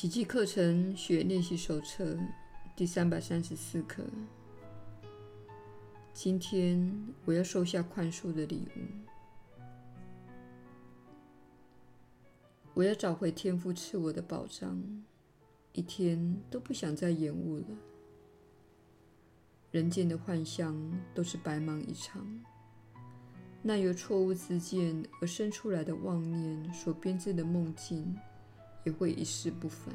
奇迹课程学练习手册第三百三十四课。今天我要收下宽恕的礼物。我要找回天父赐我的宝藏，一天都不想再延误了。人间的幻象都是白忙一场，那由错误自见而生出来的妄念所编织的梦境，也会一世不返。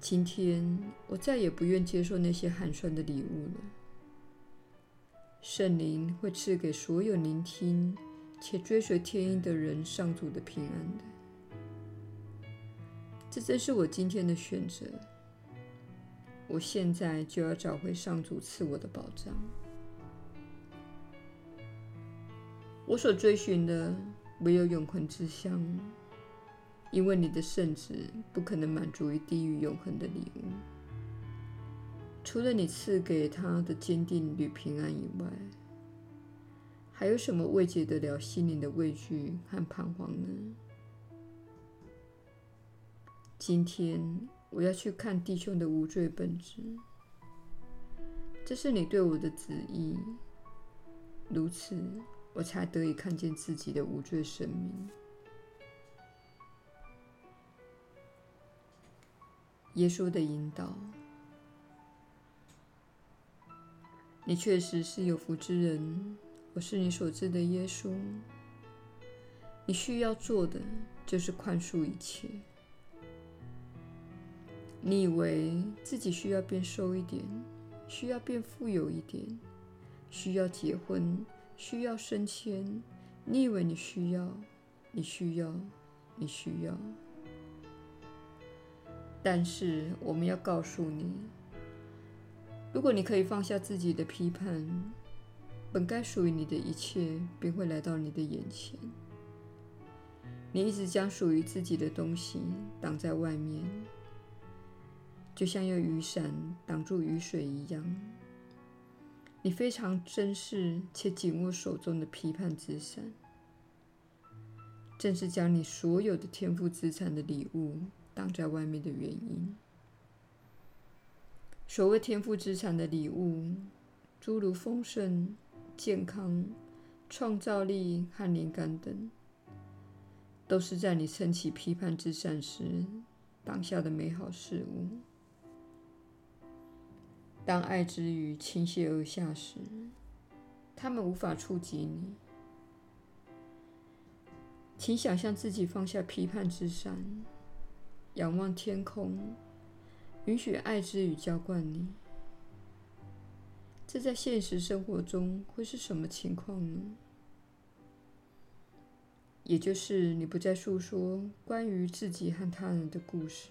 今天我再也不愿接受那些寒酸的礼物了。圣灵会赐给所有聆听且追随天意的人上主的平安的。这正是我今天的选择。我现在就要找回上主赐我的宝藏。我所追寻的唯有永恒之乡，因为你的圣子不可能满足于地狱永恒的礼物。除了你赐给他的坚定与平安以外，还有什么慰藉得了心灵的畏惧和彷徨呢？今天。我要去看弟兄的无罪本质，这是你对我的旨意。如此，我才得以看见自己的无罪生命。耶稣的引导，你确实是有福之人。我是你所知的耶稣。你需要做的就是宽恕一切。你以为自己需要变瘦一点，需要变富有一点，需要结婚，需要升迁。你以为你需要，你需要，你需要。但是我们要告诉你，如果你可以放下自己的批判，本该属于你的一切便会来到你的眼前。你一直将属于自己的东西挡在外面。就像用雨伞挡住雨水一样，你非常珍视且紧握手中的批判之伞，正是将你所有的天赋资产的礼物挡在外面的原因。所谓天赋资产的礼物，诸如丰盛、健康、创造力和灵感等，都是在你撑起批判之伞时挡下的美好事物。当爱之雨倾泻而下时，它们无法触及你。请想象自己放下批判之伞，仰望天空，允许爱之雨浇灌你。这在现实生活中会是什么情况呢？也就是你不再诉说关于自己和他人的故事，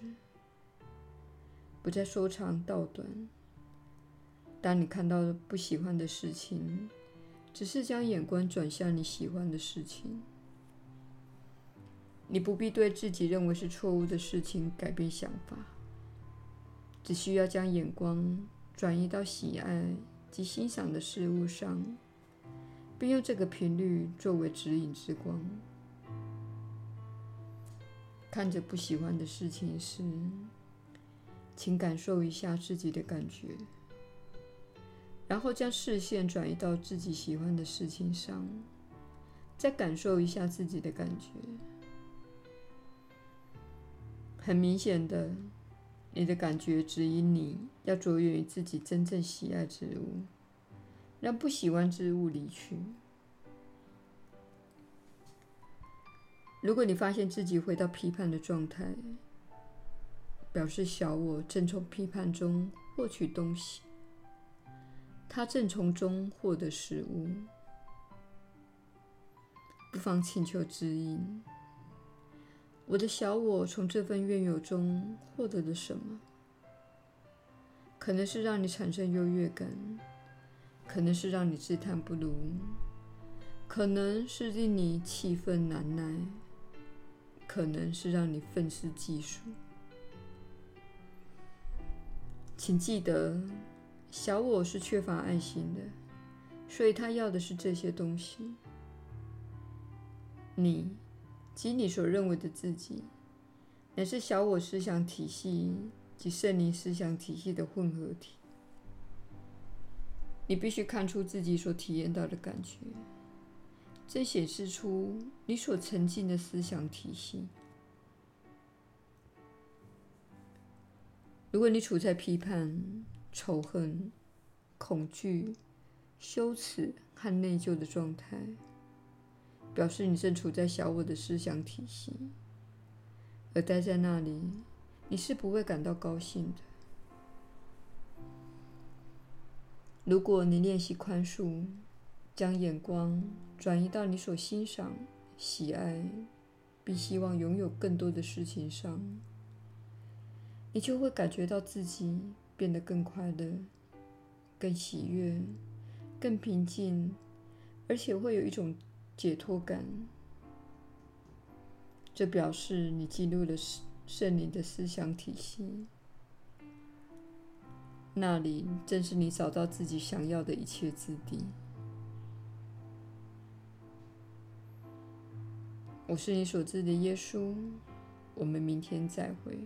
不再说长道短。当你看到不喜欢的事情，只是将眼光转向你喜欢的事情。你不必对自己认为是错误的事情改变想法，只需要将眼光转移到喜爱及欣赏的事物上，并用这个频率作为指引之光。看着不喜欢的事情时，请感受一下自己的感觉。然后将视线转移到自己喜欢的事情上，再感受一下自己的感觉。很明显的，你的感觉指引你要着眼于自己真正喜爱之物，让不喜欢之物离去。如果你发现自己回到批判的状态，表示小我正从批判中获取东西。他正从中获得食物，不妨请求指引。我的小我从这份怨尤中获得了什么？可能是让你产生优越感，可能是让你自叹不如，可能是令你气愤难耐，可能是让你愤世嫉俗。请记得。小我是缺乏爱心的，所以他要的是这些东西。你及你所认为的自己，乃是小我思想体系及圣灵思想体系的混合体。你必须看出自己所体验到的感觉，这显示出你所沉浸的思想体系。如果你处在批判、仇恨、恐惧、羞耻和内疚的状态，表示你正处在小我的思想体系，而待在那里，你是不会感到高兴的。如果你练习宽恕，将眼光转移到你所欣赏、喜爱，并希望拥有更多的事情上，你就会感觉到自己变得更快乐、更喜悦、更平静，而且会有一种解脱感。这表示你进入了圣灵的思想体系。那里正是你找到自己想要的一切之地。我是你所知的耶稣。我们明天再会。